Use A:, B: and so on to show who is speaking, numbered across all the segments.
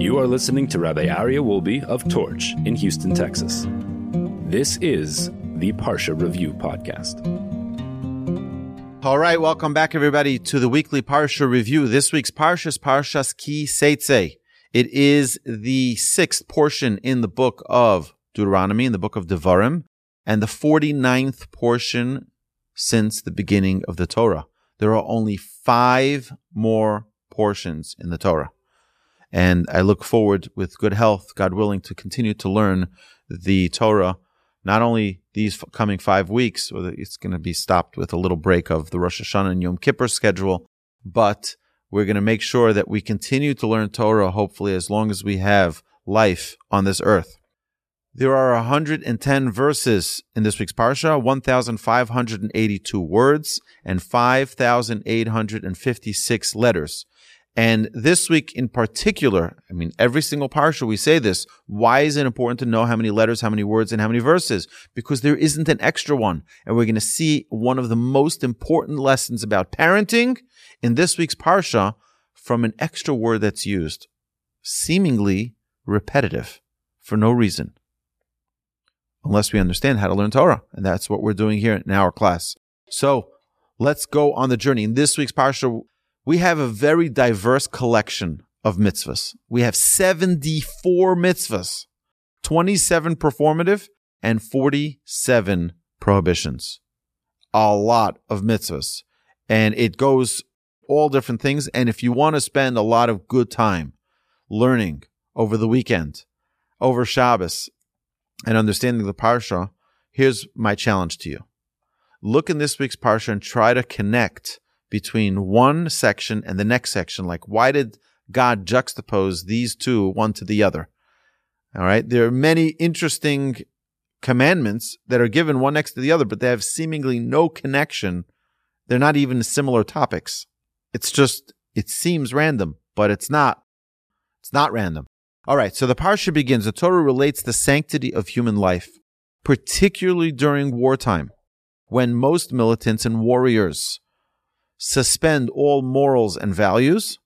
A: You are listening to Rabbi Aryeh Wolbe of Torch in Houston, Texas. This is the Parsha Review Podcast.
B: All right, welcome back, everybody, to the weekly Parsha Review. This week's Parsha is Parshas Ki Seitzei. It is the sixth portion in the book of Deuteronomy, in the book of Devarim, and the 49th portion since the beginning of the Torah. There are only five more portions in the Torah. And I look forward with good health, God willing, to continue to learn the Torah, not only these coming five weeks, it's going to be stopped with a little break of the Rosh Hashanah and Yom Kippur schedule, but we're going to make sure that we continue to learn Torah, hopefully, as long as we have life on this earth. There are 110 verses in this week's Parsha, 1,582 words, and 5,856 letters. And this week in particular, I mean, every single Parsha we say this. Why is it important to know how many letters, how many words, and how many verses? Because there isn't an extra one. And we're going to see one of the most important lessons about parenting in this week's Parsha from an extra word that's used, seemingly repetitive for no reason unless we understand how to learn Torah. And that's what we're doing here in our class. So let's go on the journey. In this week's Parsha, we have a very diverse collection of mitzvahs. We have 74 mitzvahs, 27 performative, and 47 prohibitions. A lot of mitzvahs. And it goes all different things. And if you want to spend a lot of good time learning over the weekend, over Shabbos, and understanding the parsha, here's my challenge to you. Look in this week's parsha and try to connect between one section and the next section. Like, why did God juxtapose these two one to the other? All right. There are many interesting commandments that are given one next to the other, but they have seemingly no connection. They're not even similar topics. It's just, it seems random, but it's not. It's not random. All right, so the parsha begins. The Torah relates the sanctity of human life, particularly during wartime, when most militants and warriors suspend all morals and values.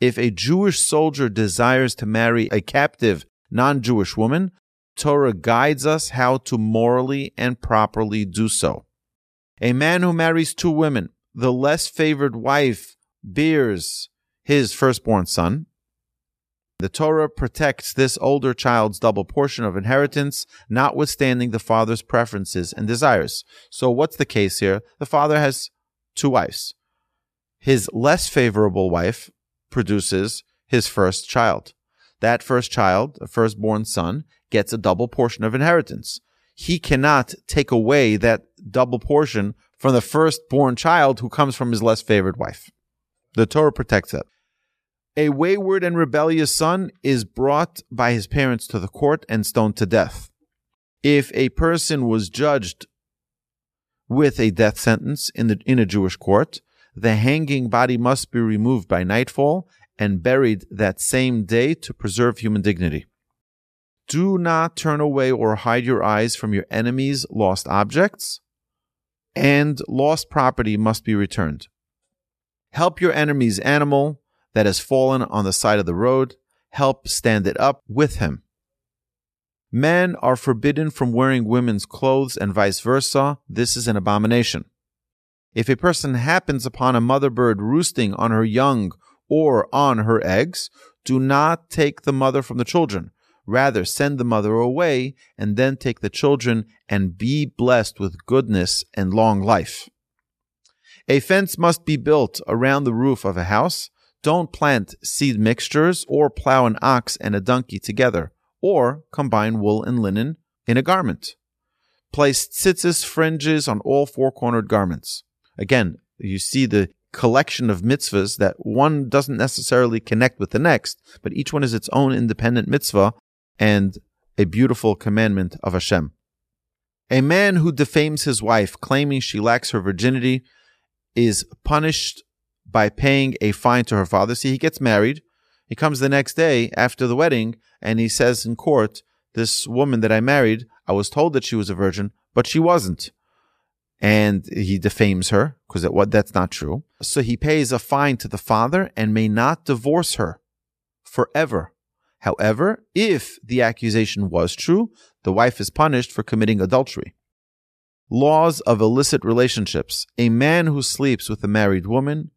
B: If a Jewish soldier desires to marry a captive non Jewish woman, Torah guides us how to morally and properly do so. A man who marries two women, the less favored wife bears his firstborn son, the Torah protects this older child's double portion of inheritance, notwithstanding the father's preferences and desires. So, what's the case here? The father has two wives. His less favorable wife produces his first child. That first child, a firstborn son, gets a double portion of inheritance. He cannot take away that double portion from the firstborn child who comes from his less favored wife. The Torah protects that. A wayward and rebellious son is brought by his parents to the court and stoned to death. If a person was judged with a death sentence in, the, in a Jewish court, the hanging body must be removed by nightfall and buried that same day to preserve human dignity. Do not turn away or hide your eyes from your enemy's lost objects, and lost property must be returned. Help your enemy's animal, that has fallen on the side of the road, help stand it up with him. Men are forbidden from wearing women's clothes and vice versa. This is an abomination. If a person happens upon a mother bird roosting on her young or on her eggs, do not take the mother from the children. Rather, send the mother away and then take the children and be blessed with goodness and long life. A fence must be built around the roof of a house don't plant seed mixtures or plow an ox and a donkey together, or combine wool and linen in a garment. Place tzitzis fringes on all four cornered garments. Again, you see the collection of mitzvahs that one doesn't necessarily connect with the next, but each one is its own independent mitzvah and a beautiful commandment of Hashem. A man who defames his wife, claiming she lacks her virginity, is punished by paying a fine to her father. See, he gets married. He comes the next day after the wedding and he says in court, This woman that I married, I was told that she was a virgin, but she wasn't. And he defames her because what that's not true. So he pays a fine to the father and may not divorce her forever However, if the accusation was true, the wife is punished for committing adultery. Laws of illicit relationships. A man who sleeps with a married woman,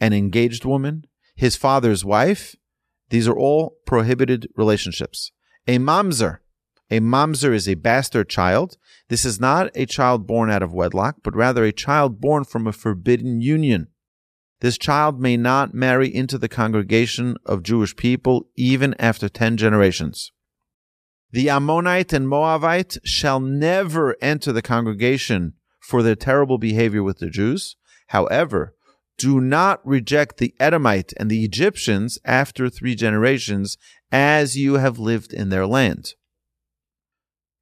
B: an engaged woman, his father's wife, these are all prohibited relationships. A mamzer. A mamzer is a bastard child. This is not a child born out of wedlock, but rather a child born from a forbidden union. This child may not marry into the congregation of Jewish people even after 10 generations. The Ammonite and Moabite shall never enter the congregation for their terrible behavior with the Jews. However, do not reject the Edomite and the Egyptians after three generations as you have lived in their land.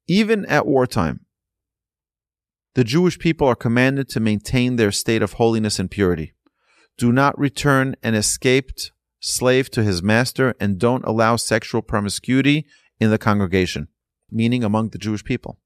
B: Even at wartime, the Jewish people are commanded to maintain their state of holiness and purity. Do not return an escaped slave to his master and don't allow sexual promiscuity in the congregation, meaning among the Jewish people.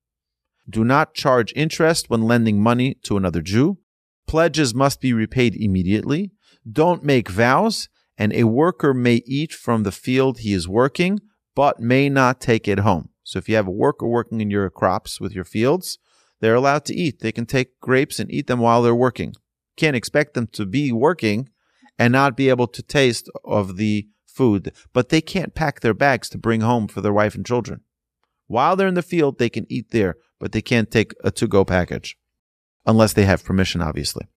B: Do not charge interest when lending money to another Jew. Pledges must be repaid immediately. Don't make vows, and a worker may eat from the field he is working, but may not take it home. So if you have a worker working in your crops with your fields, they're allowed to eat. They can take grapes and eat them while they're working. Can't expect them to be working and not be able to taste of the food, but they can't pack their bags to bring home for their wife and children. While they're in the field, they can eat there, but they can't take a to go package unless they have permission, obviously.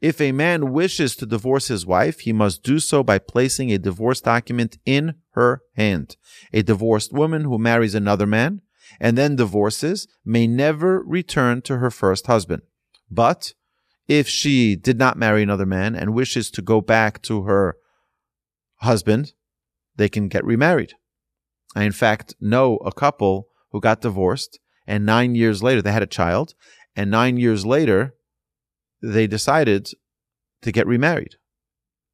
B: If a man wishes to divorce his wife, he must do so by placing a divorce document in her hand. A divorced woman who marries another man and then divorces may never return to her first husband. But if she did not marry another man and wishes to go back to her husband, they can get remarried. I, in fact, know a couple who got divorced and nine years later they had a child and nine years later they decided to get remarried.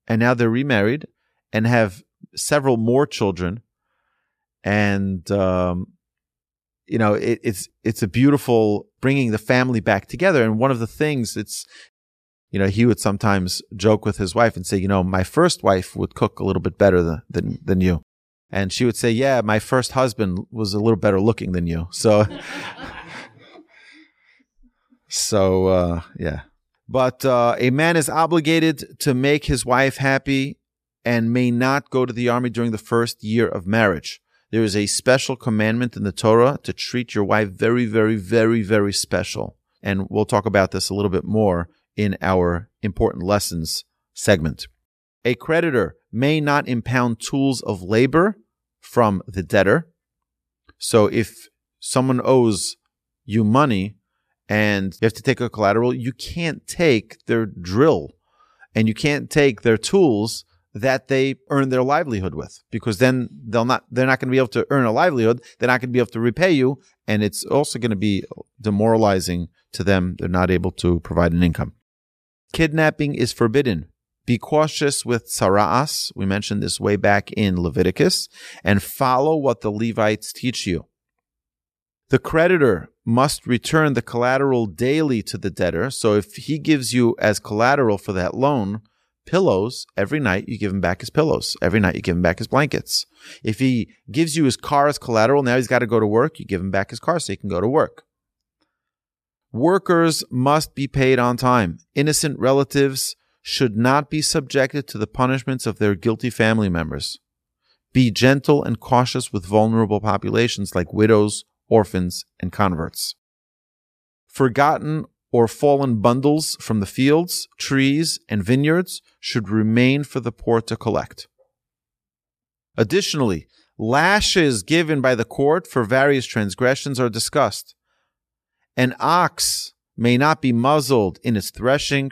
B: And now they're remarried and have several more children. And, um, you know, it, it's, it's a beautiful bringing the family back together. And one of the things it's, you know, he would sometimes joke with his wife and say, you know, my first wife would cook a little bit better than, than, than you. And she would say, yeah, my first husband was a little better looking than you. So, so, uh, yeah. But, uh, a man is obligated to make his wife happy and may not go to the army during the first year of marriage. There is a special commandment in the Torah to treat your wife very, very, very, very special. And we'll talk about this a little bit more in our important lessons segment. A creditor may not impound tools of labor from the debtor. So if someone owes you money and you have to take a collateral, you can't take their drill and you can't take their tools that they earn their livelihood with because then they'll not they're not going to be able to earn a livelihood they're not going to be able to repay you and it's also going to be demoralizing to them they're not able to provide an income Kidnapping is forbidden. Be cautious with tzara'as. We mentioned this way back in Leviticus and follow what the Levites teach you. The creditor must return the collateral daily to the debtor. So if he gives you as collateral for that loan pillows, every night you give him back his pillows. Every night you give him back his blankets. If he gives you his car as collateral, now he's got to go to work, you give him back his car so he can go to work. Workers must be paid on time. Innocent relatives should not be subjected to the punishments of their guilty family members. Be gentle and cautious with vulnerable populations like widows, orphans, and converts. Forgotten or fallen bundles from the fields, trees, and vineyards should remain for the poor to collect. Additionally, lashes given by the court for various transgressions are discussed. An ox may not be muzzled in its threshing.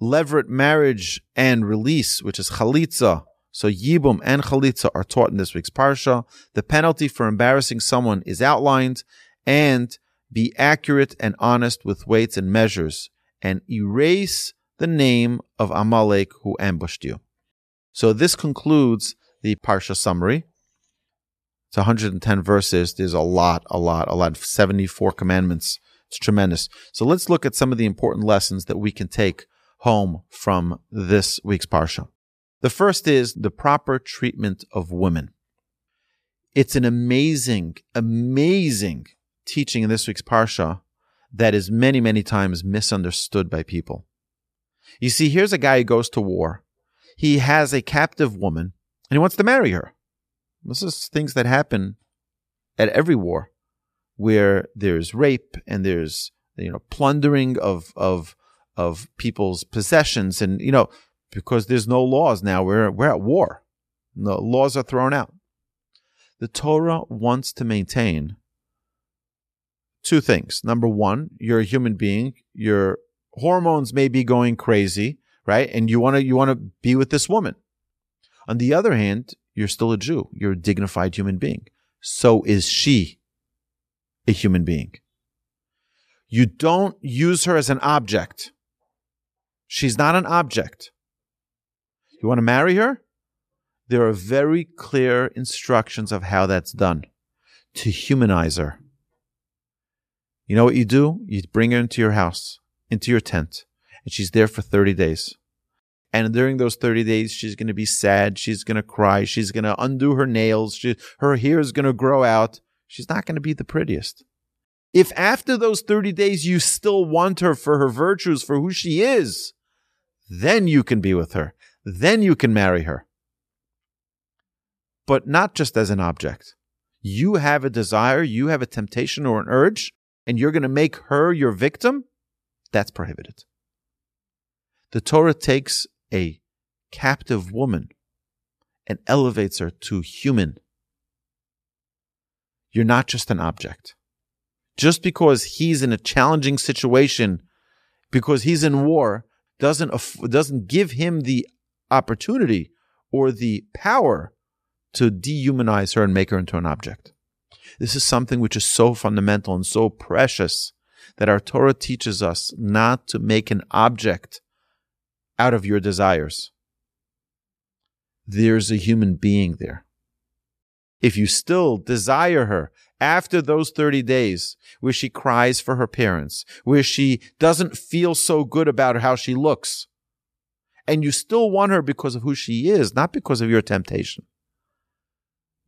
B: Levirate marriage and release, which is chalitza. So yibum and chalitza are taught in this week's parsha. The penalty for embarrassing someone is outlined and be accurate and honest with weights and measures and erase the name of Amalek who ambushed you. So this concludes the parsha summary. It's 110 verses. There's a lot, a lot, a lot. 74 commandments. It's tremendous. So let's look at some of the important lessons that we can take home from this week's Parsha. The first is the proper treatment of women. it's an amazing, amazing teaching in this week's Parsha that is many, many times misunderstood by people. You see, here's a guy who goes to war. He has a captive woman and he wants to marry her. This is things that happen at every war where there's rape and there's, you know, plundering of, of, of people's possessions. And, you know, because there's no laws now, we're, we're at war. The laws are thrown out. The Torah wants to maintain two things. Number one, you're a human being. Your hormones may be going crazy, right? And you want to you want to be with this woman. On the other hand, you're still a Jew. You're a dignified human being. So is she a human being. You don't use her as an object. She's not an object. You want to marry her? There are very clear instructions of how that's done to humanize her. You know what you do? You bring her into your house, into your tent, and she's there for 30 days. And during those 30 days, she's going to be sad. She's going to cry. She's going to undo her nails. She, her hair is going to grow out. She's not going to be the prettiest. If after those 30 days you still want her for her virtues, for who she is, then you can be with her. Then you can marry her. But not just as an object. You have a desire, you have a temptation or an urge, and you're going to make her your victim, that's prohibited. The Torah takes a captive woman and elevates her to human. You're not just an object. Just because he's in a challenging situation, because he's in war, doesn't, doesn't give him the opportunity or the power to dehumanize her and make her into an object. This is something which is so fundamental and so precious that our Torah teaches us not to make an object out of your desires. There's a human being there. If you still desire her after those 30 days where she cries for her parents, where she doesn't feel so good about how she looks, and you still want her because of who she is, not because of your temptation,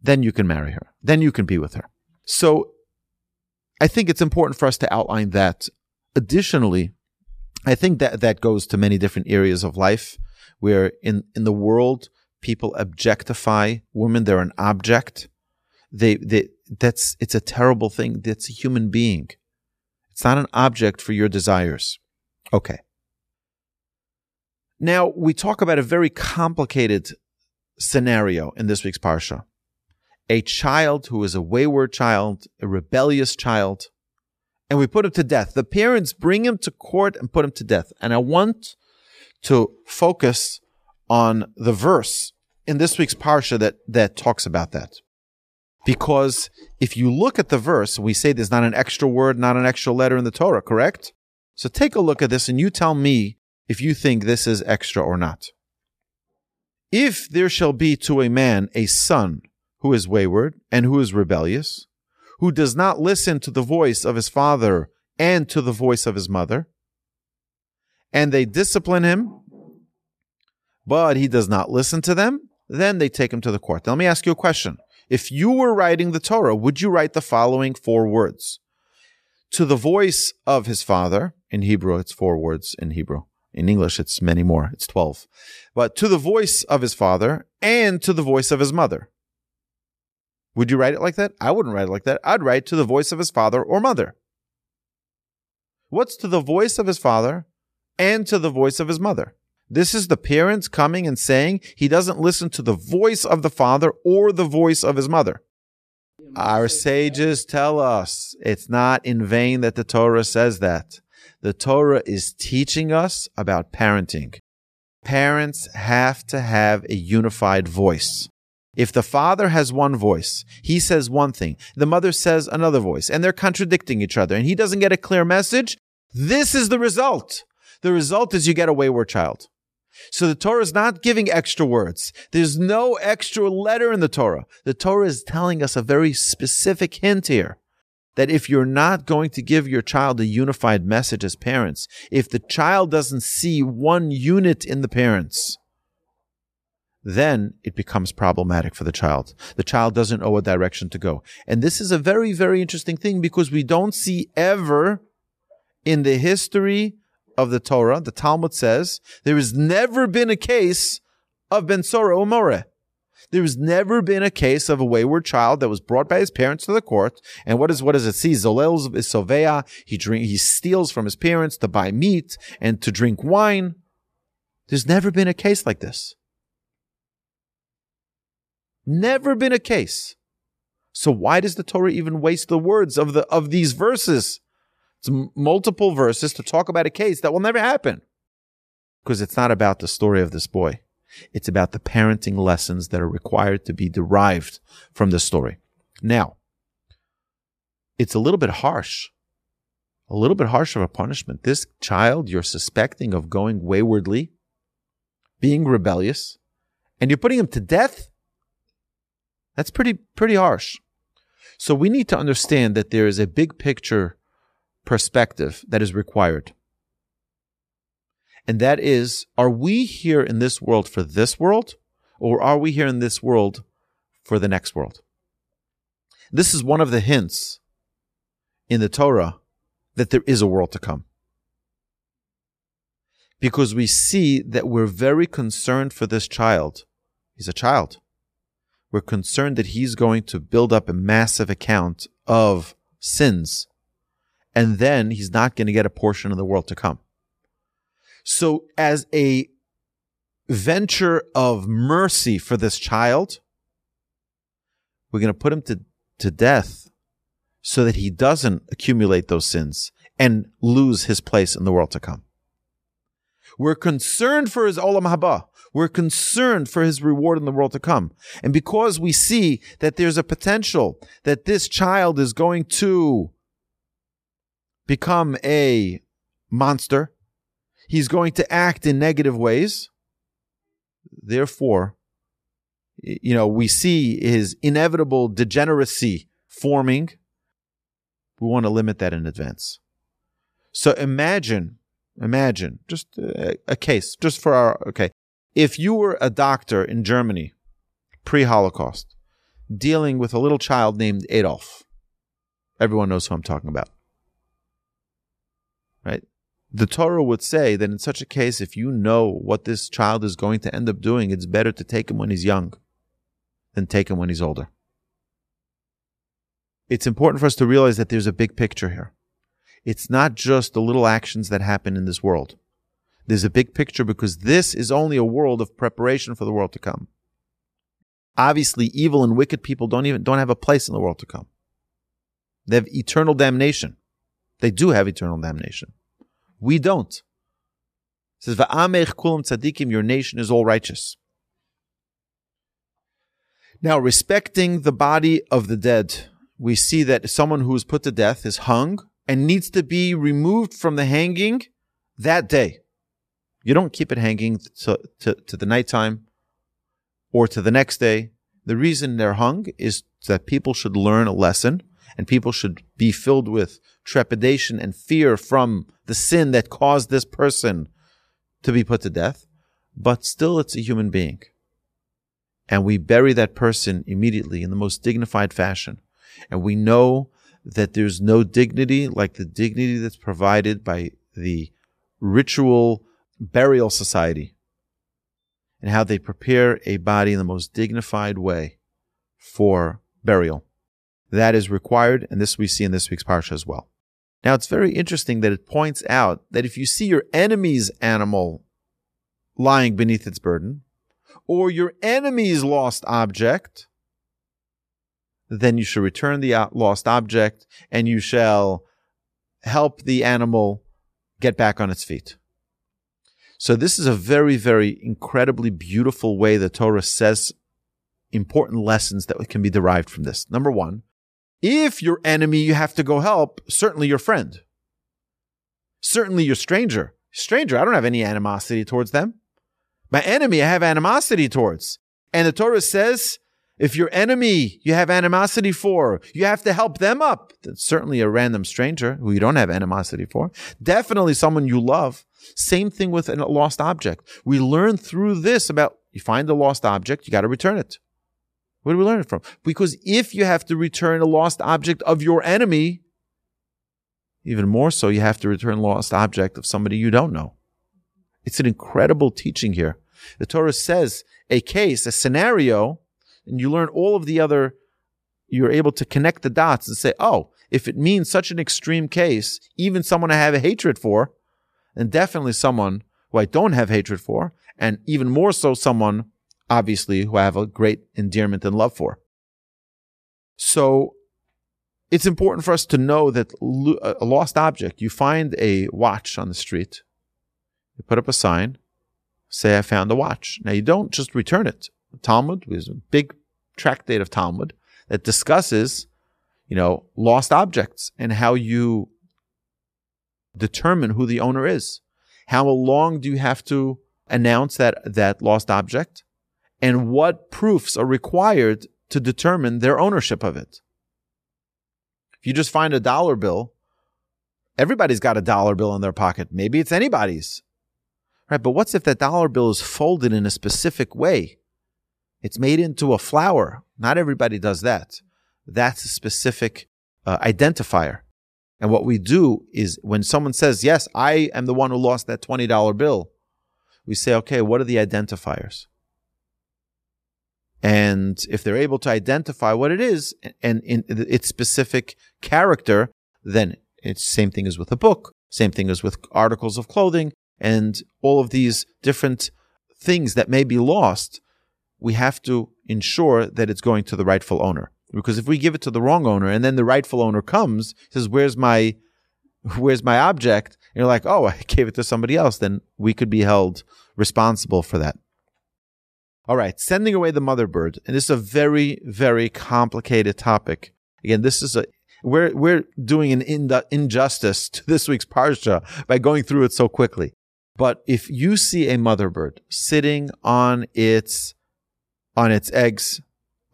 B: then you can marry her. Then you can be with her. So I think it's important for us to outline that. Additionally, I think that that goes to many different areas of life where in, in the world, people objectify women. They're an object. They, they, that's, it's a terrible thing. That's a human being. It's not an object for your desires. Okay. Now we talk about a very complicated scenario in this week's Parsha a child who is a wayward child, a rebellious child, and we put him to death. The parents bring him to court and put him to death. And I want to focus on the verse in this week's parsha that, that talks about that. Because if you look at the verse, we say there's not an extra word, not an extra letter in the Torah, correct? So take a look at this and you tell me if you think this is extra or not. If there shall be to a man a son who is wayward and who is rebellious, who does not listen to the voice of his father and to the voice of his mother, and they discipline him, but he does not listen to them, then they take him to the court. Now, let me ask you a question. If you were writing the Torah, would you write the following four words? To the voice of his father, in Hebrew, it's four words in Hebrew. In English, it's many more. It's 12. But to the voice of his father and to the voice of his mother. Would you write it like that? I wouldn't write it like that. I'd write to the voice of his father or mother. What's to the voice of his father and to the voice of his mother? This is the parents coming and saying he doesn't listen to the voice of the father or the voice of his mother. Our sages tell us it's not in vain that the Torah says that. The Torah is teaching us about parenting. Parents have to have a unified voice. If the father has one voice, he says one thing, the mother says another voice, and they're contradicting each other, and he doesn't get a clear message, this is the result. The result is you get a wayward child. So the Torah is not giving extra words. There's no extra letter in the Torah. The Torah is telling us a very specific hint here that if you're not going to give your child a unified message as parents, if the child doesn't see one unit in the parents, then it becomes problematic for the child. The child doesn't know what direction to go. And this is a very, very interesting thing because we don't see ever in the history of the Torah, the Talmud says, there has never been a case of Ben Sora Umore. There has never been a case of a wayward child that was brought by his parents to the court. And what is what does it see? Zolel is Sovea. He drink he steals from his parents to buy meat and to drink wine. There's never been a case like this. Never been a case. So why does the Torah even waste the words of the of these verses? It's multiple verses to talk about a case that will never happen. Because it's not about the story of this boy. It's about the parenting lessons that are required to be derived from the story. Now, it's a little bit harsh. A little bit harsh of a punishment. This child you're suspecting of going waywardly, being rebellious, and you're putting him to death that's pretty pretty harsh. So we need to understand that there is a big picture perspective that is required. And that is, are we here in this world for this world, or are we here in this world for the next world? This is one of the hints in the Torah that there is a world to come. Because we see that we're very concerned for this child. He's a child we're concerned that he's going to build up a massive account of sins, and then he's not going to get a portion of the world to come. So, as a venture of mercy for this child, we're going to put him to, to death so that he doesn't accumulate those sins and lose his place in the world to come. We're concerned for his olam haba. We're concerned for his reward in the world to come. And because we see that there's a potential that this child is going to become a monster, he's going to act in negative ways. Therefore, you know, we see his inevitable degeneracy forming. We want to limit that in advance. So imagine, imagine just a, a case, just for our, okay, if you were a doctor in Germany pre Holocaust dealing with a little child named Adolf, everyone knows who I'm talking about. Right? The Torah would say that in such a case, if you know what this child is going to end up doing, it's better to take him when he's young than take him when he's older. It's important for us to realize that there's a big picture here. It's not just the little actions that happen in this world. There's a big picture because this is only a world of preparation for the world to come. Obviously, evil and wicked people don't even don't have a place in the world to come. They have eternal damnation. They do have eternal damnation. We don't. It says, Va'amech kulam tzadikim, your nation is all righteous. Now, respecting the body of the dead, we see that someone who is put to death is hung and needs to be removed from the hanging that day. You don't keep it hanging to, to, to the nighttime or to the next day. The reason they're hung is that people should learn a lesson and people should be filled with trepidation and fear from the sin that caused this person to be put to death. But still, it's a human being. And we bury that person immediately in the most dignified fashion. And we know that there's no dignity like the dignity that's provided by the ritual burial society and how they prepare a body in the most dignified way for burial. That is required, and this we see in this week's parsha as well. Now, it's very interesting that it points out that if you see your enemy's animal lying beneath its burden, or your enemy's lost object, then you shall return the uh, lost object and you shall help the animal get back on its feet. So this is a very, very incredibly beautiful way the Torah says important lessons that can be derived from this. Number one, if your enemy you have to go help, certainly your friend. Certainly your stranger. Stranger, I don't have any animosity towards them. My enemy, I have animosity towards. And the Torah says, if your enemy you have animosity for, you have to help them up. Certainly a random stranger who you don't have animosity for. Definitely someone you love. Same thing with a lost object. We learn through this about You find a lost object, you got to return it. Where do we learn it from? Because if you have to return a lost object of your enemy, even more so, you have to return lost object of somebody you don't know. It's an incredible teaching here. The Torah says a case, a scenario, and you learn all of the other, you're able to connect the dots and say, oh, if it means such an extreme case, even someone I have a hatred for, and definitely someone who I don't have hatred for, and even more so someone, obviously, who I have a great endearment and love for. So it's important for us to know that a lost object, you find a watch on the street, you put up a sign, say, I found a watch. Now, you don't just return it. Talmud is a big tractate of Talmud that discusses, you know, lost objects and how you determine who the owner is. How long do you have to announce that, that lost object? And what proofs are required to determine their ownership of it? If you just find a dollar bill, everybody's got a dollar bill in their pocket. Maybe it's anybody's. Right? But what's if that dollar bill is folded in a specific way? It's made into a flower. Not everybody does that. That's a specific uh, identifier. And what we do is when someone says, Yes, I am the one who lost that $20 bill, we say, Okay, what are the identifiers? And if they're able to identify what it is and in its specific character, then it's same thing as with a book, same thing as with articles of clothing, and all of these different things that may be lost. We have to ensure that it's going to the rightful owner. Because if we give it to the wrong owner and then the rightful owner comes, says, Where's my where's my object? And you're like, Oh, I gave it to somebody else, then we could be held responsible for that. All right, sending away the mother bird, and this is a very, very complicated topic. Again, this is a we're we're doing an injustice to this week's parsha by going through it so quickly. But if you see a mother bird sitting on its on its eggs,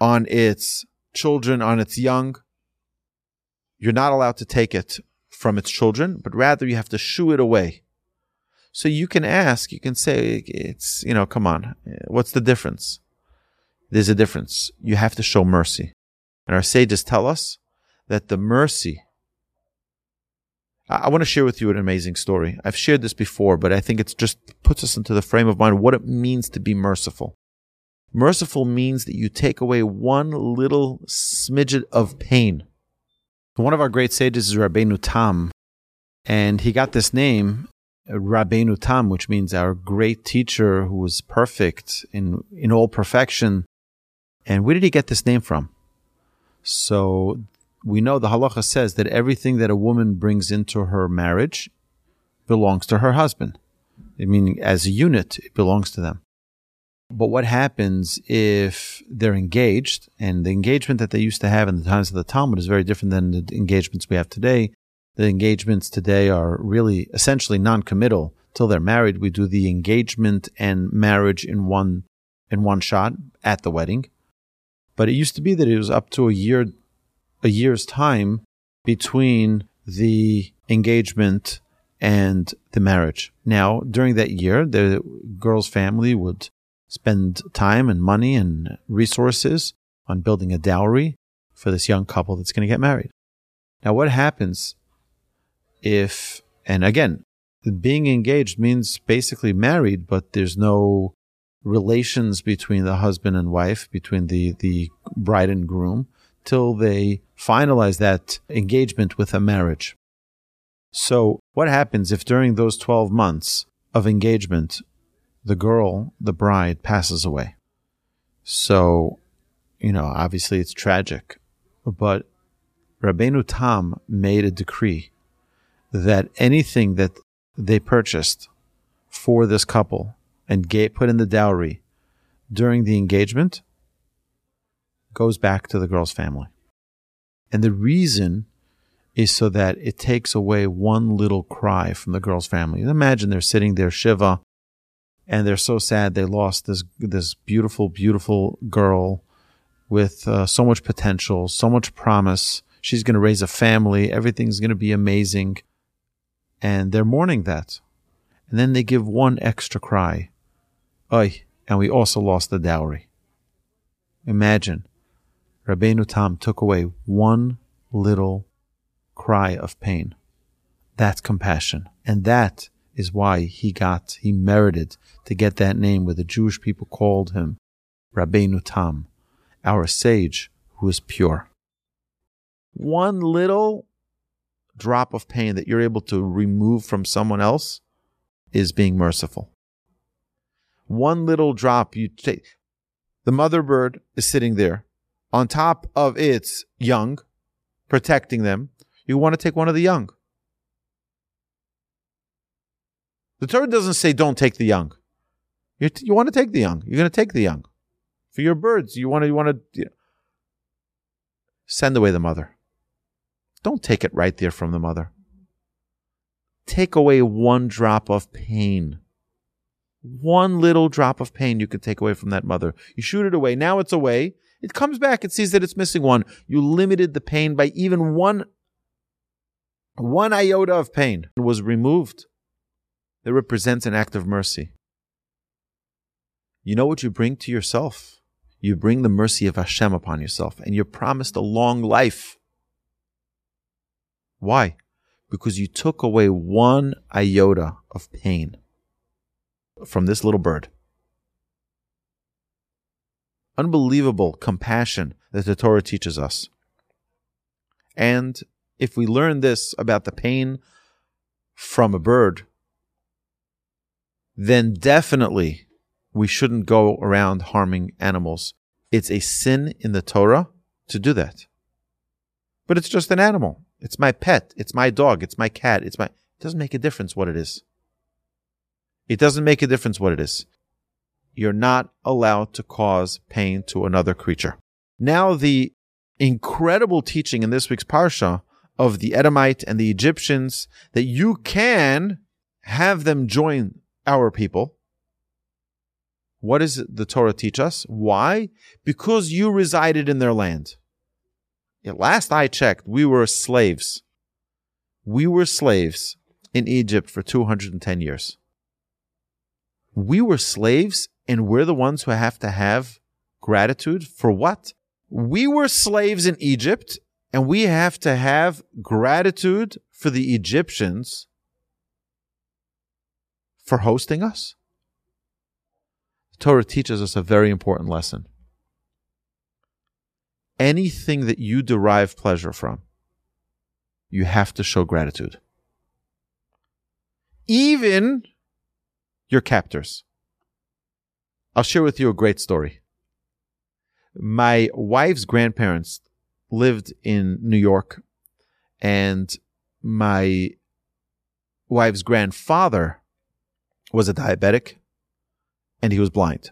B: on its children, on its young, you're not allowed to take it from its children, but rather you have to shoo it away. So you can ask, you can say, it's, you know, come on, what's the difference? There's a difference. You have to show mercy. And our sages tell us that the mercy, I, want to share with you an amazing story. I've shared this before, but I think it just puts us into the frame of mind what it means to be merciful. Merciful means that you take away one little smidget of pain. One of our great sages is Rabbeinu Tam, and he got this name Rabbeinu Tam, which means our great teacher who was perfect in, in all perfection. And where did he get this name from? So we know the halacha says that everything that a woman brings into her marriage belongs to her husband. I mean, as a unit, it belongs to them. But what happens if they're engaged and the engagement that they used to have in the times of the Talmud is very different than the engagements we have today? The engagements today are really essentially non-committal till they're married. We do the engagement and marriage in one in one shot at the wedding. But it used to be that it was up to a year a year's time between the engagement and the marriage. Now, during that year, the girl's family would spend time and money and resources on building a dowry for this young couple that's going to get married. Now, what happens if, and again, being engaged means basically married, but there's no relations between the husband and wife, between the, the bride and groom, till they finalize that engagement with a marriage. So, what happens if during those 12 months of engagement, the girl, the bride, passes away? So, you know, obviously it's tragic, but Rabbeinu Tam made a decree that anything that they purchased for this couple and gave, put in the dowry during the engagement goes back to the girl's family. And the reason is so that it takes away one little cry from the girl's family. Imagine they're sitting there, Shiva, and they're so sad they lost this this beautiful, beautiful girl with uh, so much potential, so much promise. She's going to raise a family. Everything's going to be amazing and they're mourning that. And then they give one extra cry. Oy, and we also lost the dowry. Imagine Rabbeinu Tam took away one little cry of pain. That's compassion. And that is why he got, he merited to get that name where the Jewish people called him Rabbeinu Tam, our sage who is pure. One little drop of pain that you're able to remove from someone else is being merciful. One little drop you take, the mother bird is sitting there on top of its young, protecting them. You want to take one of the young. The Torah doesn't say don't take the young. You, you want to take the young. You're going to take the young. For your birds, you want to, you want to you know, send away the mother. Don't take it right there from the mother. Take away one drop of pain. One little drop of pain you could take away from that mother. You shoot it away. Now it's away. It comes back. It sees that it's missing one. You limited the pain by even one, one iota of pain was removed. It represents an act of mercy. You know what you bring to yourself? You bring the mercy of Hashem upon yourself, and you're promised a long life. Why? Because you took away one iota of pain from this little bird. Unbelievable compassion that the Torah teaches us. And if we learn this about the pain from a bird, then definitely we shouldn't go around harming animals. It's a sin in the Torah to do that. But it's just an animal. It's my pet. It's my dog. It's my cat. It's my, it doesn't make a difference what it is. It doesn't make a difference what it is. You're not allowed to cause pain to another creature. Now, the incredible teaching in this week's Parsha of the Edomite and the Egyptians that you can have them join our people. What does the Torah teach us? Why? Because you resided in their land. Last I checked, we were slaves. We were slaves in Egypt for 210 years. We were slaves and we're the ones who have to have gratitude for what? We were slaves in Egypt and we have to have gratitude for the Egyptians for hosting us? The Torah teaches us a very important lesson. Anything that you derive pleasure from, you have to show gratitude. Even your captors. I'll share with you a great story. My wife's grandparents lived in New York, and my wife's grandfather was a diabetic and he was blind.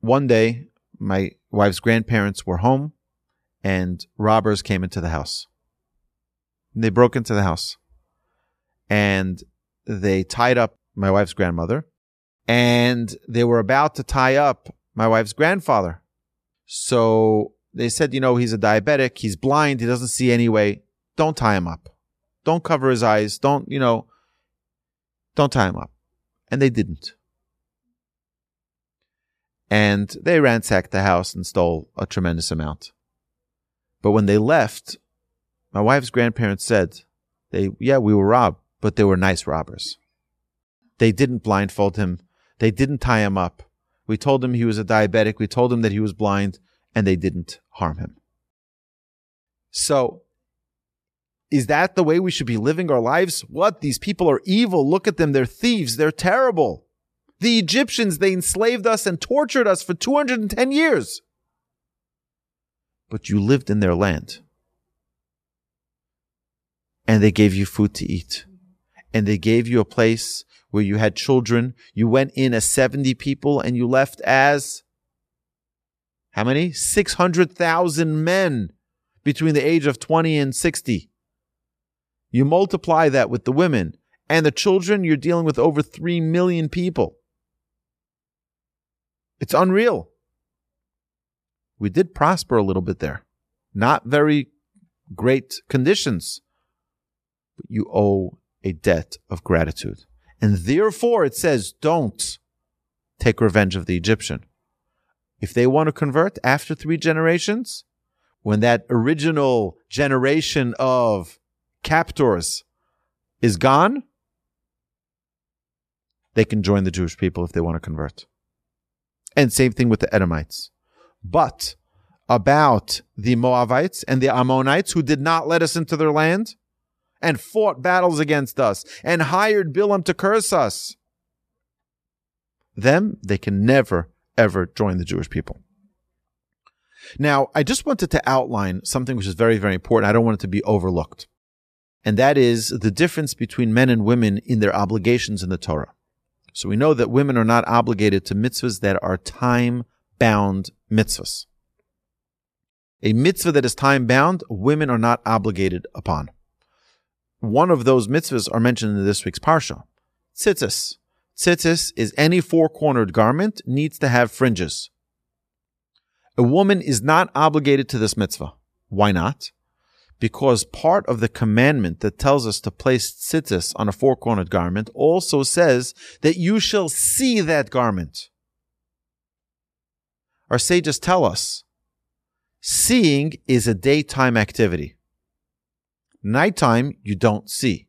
B: One day, my wife's grandparents were home and robbers came into the house. And They broke into the house and they tied up my wife's grandmother and they were about to tie up my wife's grandfather. So they said, you know, he's a diabetic. He's blind. He doesn't see anyway. Don't tie him up. Don't cover his eyes. Don't, you know, don't tie him up. And they didn't. And they ransacked the house and stole a tremendous amount. But when they left, my wife's grandparents said, they, yeah, we were robbed, but they were nice robbers. They didn't blindfold him. They didn't tie him up. We told him he was a diabetic. We told him that he was blind and they didn't harm him. So is that the way we should be living our lives? What? These people are evil. Look at them. They're thieves. They're terrible. The Egyptians, they enslaved us and tortured us for 210 years. But you lived in their land. And they gave you food to eat. And they gave you a place where you had children. You went in as 70 people and you left as how many? 600,000 men between the age of 20 and 60. You multiply that with the women and the children, you're dealing with over 3 million people. It's unreal. We did prosper a little bit there. Not very great conditions, but you owe a debt of gratitude. And therefore, it says, don't, take revenge of the Egyptian. If they want to convert after three generations, when that original generation of captors is gone, they can join the Jewish people if they want to convert. And same thing with the Edomites. But about the Moabites and the Ammonites who did not let us into their land and fought battles against us and hired Bilam to curse us, them, they can never, ever join the Jewish people. Now, I just wanted to outline something which is very, very important. I don't want it to be overlooked. And that is the difference between men and women in their obligations in the Torah. So we know that women are not obligated to mitzvahs that are time bound mitzvahs. A mitzvah that is time bound, women are not obligated upon. One of those mitzvahs are mentioned in this week's parsha. Tzitzis. Tzitzis is any four cornered garment needs to have fringes. A woman is not obligated to this mitzvah. Why not? Because part of the commandment that tells us to place tzitzis on a four cornered garment also says that you shall see that garment. Our sages tell us seeing is a daytime activity. Nighttime, you don't see.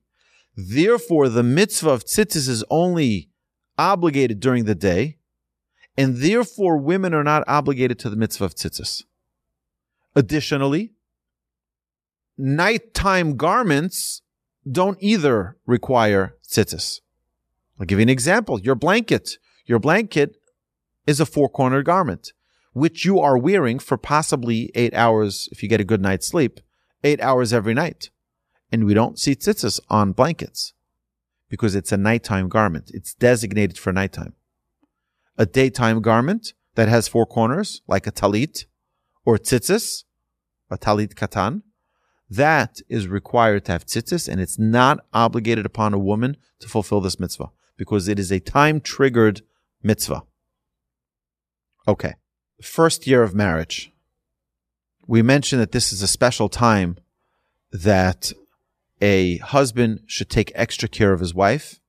B: Therefore, the mitzvah of tzitzis is only obligated during the day and therefore women are not obligated to the mitzvah of tzitzis. Additionally, nighttime garments don't either require tzitzis. I'll give you an example. Your blanket. Your blanket is a four-cornered garment, which you are wearing for possibly eight hours if you get a good night's sleep, eight hours every night. And we don't see tzitzis on blankets because it's a nighttime garment. It's designated for nighttime a daytime garment that has four corners, like a talit or tzitzis, a talit katan, that is required to have tzitzis, and it's not obligated upon a woman to fulfill this mitzvah because it is a time triggered mitzvah. Okay. First year of marriage. We mentioned that this is a special time that a husband should take extra care of his wife.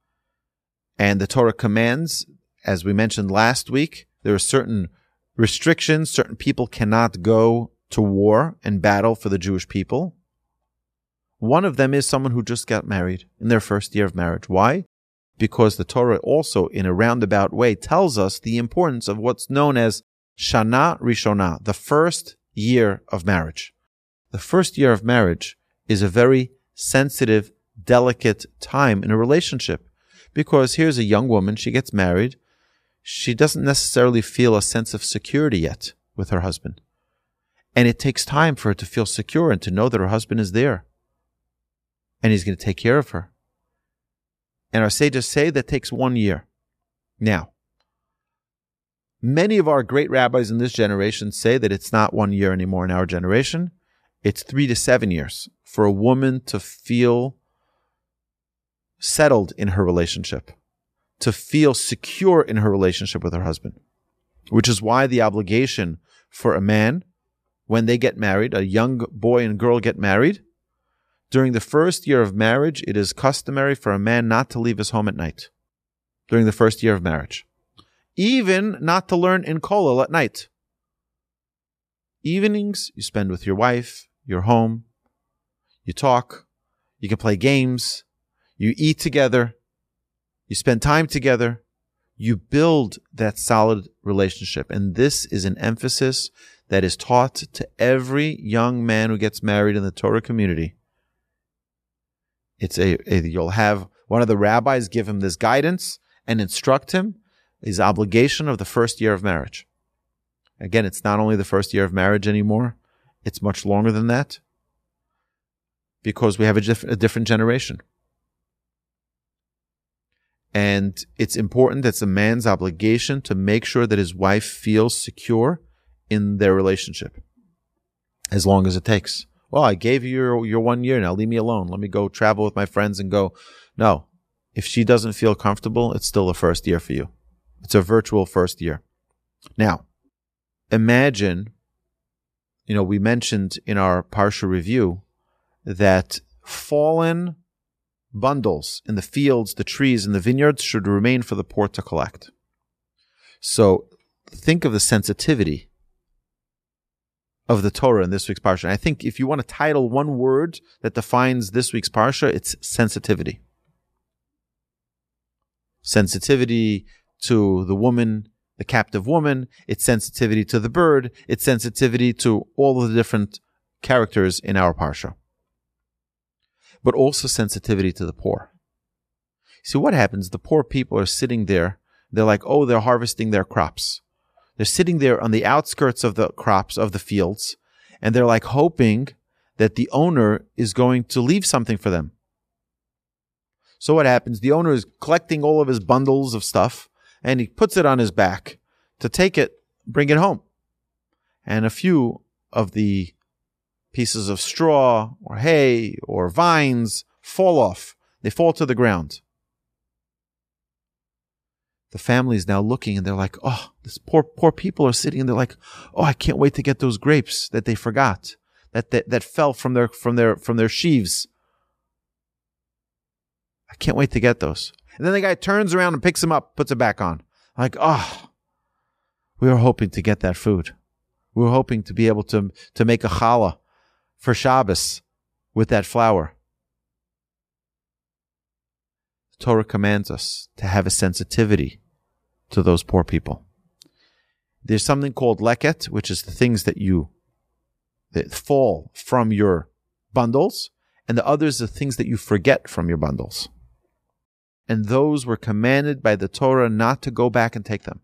B: And the Torah commands as we mentioned last week, there are certain restrictions. Certain people cannot go to war and battle for the Jewish people. One of them is someone who just got married in their first year of marriage. Why? Because the Torah also, in a roundabout way, tells us the importance of what's known as Shana Rishona, the first year of marriage. The first year of marriage is a very sensitive, delicate time in a relationship because here's a young woman, she gets married, she doesn't necessarily feel a sense of security yet with her husband. And it takes time for her to feel secure and to know that her husband is there and he's going to take care of her. And our sages say that takes one year. Now, many of our great rabbis in this generation say that it's not one year anymore in our generation. It's three to seven years for a woman to feel settled in her relationship to feel secure in her relationship with her husband, which is why the obligation for a man when they get married, a young boy and girl get married, during the first year of marriage, it is customary for a man not to leave his home at night. During the first year of marriage, even not to learn in kollel at night. Evenings you spend with your wife, your home, you talk, you can play games, you eat together, you spend time together, you build that solid relationship. And this is an emphasis that is taught to every young man who gets married in the Torah community. It's a, a you'll have one of the rabbis give him this guidance and instruct him his obligation of the first year of marriage. Again, it's not only the first year of marriage anymore, it's much longer than that because we have a, diff- a different generation. And it's important, that's a man's obligation to make sure that his wife feels secure in their relationship as long as it takes. Well, I gave you your, your one year now. Leave me alone. Let me go travel with my friends and go. No, if she doesn't feel comfortable, it's still a first year for you. It's a virtual first year. Now, imagine, you know, we mentioned in our parsha review that fallen bundles in the fields, the trees, and the vineyards should remain for the poor to collect. So think of the sensitivity of the Torah in this week's parsha. And I think if you want to title one word that defines this week's parsha, it's sensitivity. Sensitivity to the woman, the captive woman, its sensitivity to the bird, its sensitivity to all of the different characters in our parsha. But also sensitivity to the poor. See what happens? The poor people are sitting there. They're like, oh, they're harvesting their crops. They're sitting there on the outskirts of the crops of the fields, and they're like hoping that the owner is going to leave something for them. So what happens? The owner is collecting all of his bundles of stuff and he puts it on his back to take it, bring it home. And a few of the pieces of straw or hay or vines fall off. They fall to the ground the family is now looking and they're like, oh, this poor, poor people are sitting and they're like, oh, I can't wait to get those grapes that they forgot, that, that, that fell from their, from their, from their sheaves. I can't wait to get those. And then the guy turns around and picks them up, puts it back on. Like, oh, we were hoping to get that food. We were hoping to be able to, to make a challah for Shabbos with that flour. Torah commands us to have a sensitivity to those poor people. There's something called leket, which is the things that you that fall from your bundles, and the others are things that you forget from your bundles. And those were commanded by the Torah not to go back and take them.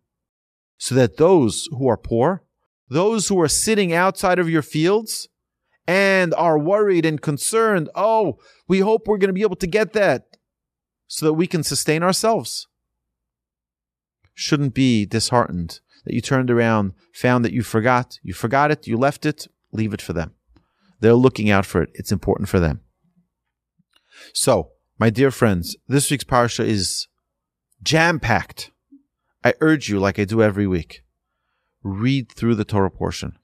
B: So that those who are poor, those who are sitting outside of your fields and are worried and concerned, oh, we hope we're going to be able to get that so that we can sustain ourselves. Shouldn't be disheartened that you turned around, found that you forgot, you forgot it, you left it, leave it for them. They're looking out for it. It's important for them. So, my dear friends, this week's parsha is jam packed. I urge you, like I do every week, read through the Torah portion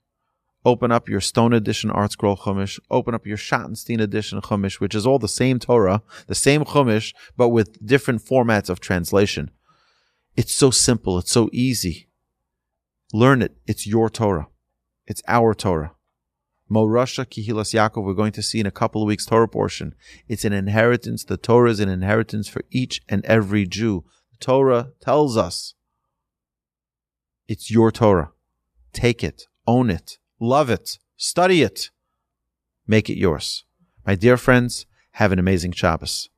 B: open up your Stone Edition ArtScroll Chumash, open up your Schottenstein Edition Chumash, which is all the same Torah, the same Chumash, but with different formats of translation. It's so simple. It's so easy. Learn it. It's your Torah. It's our Torah. Morasha Kehillas Yaakov, we're going to see in a couple of weeks Torah portion. It's an inheritance. The Torah is an inheritance for each and every Jew. The Torah tells us it's your Torah. Take it, own it, love it, study it, make it yours. My dear friends, have an amazing Shabbos.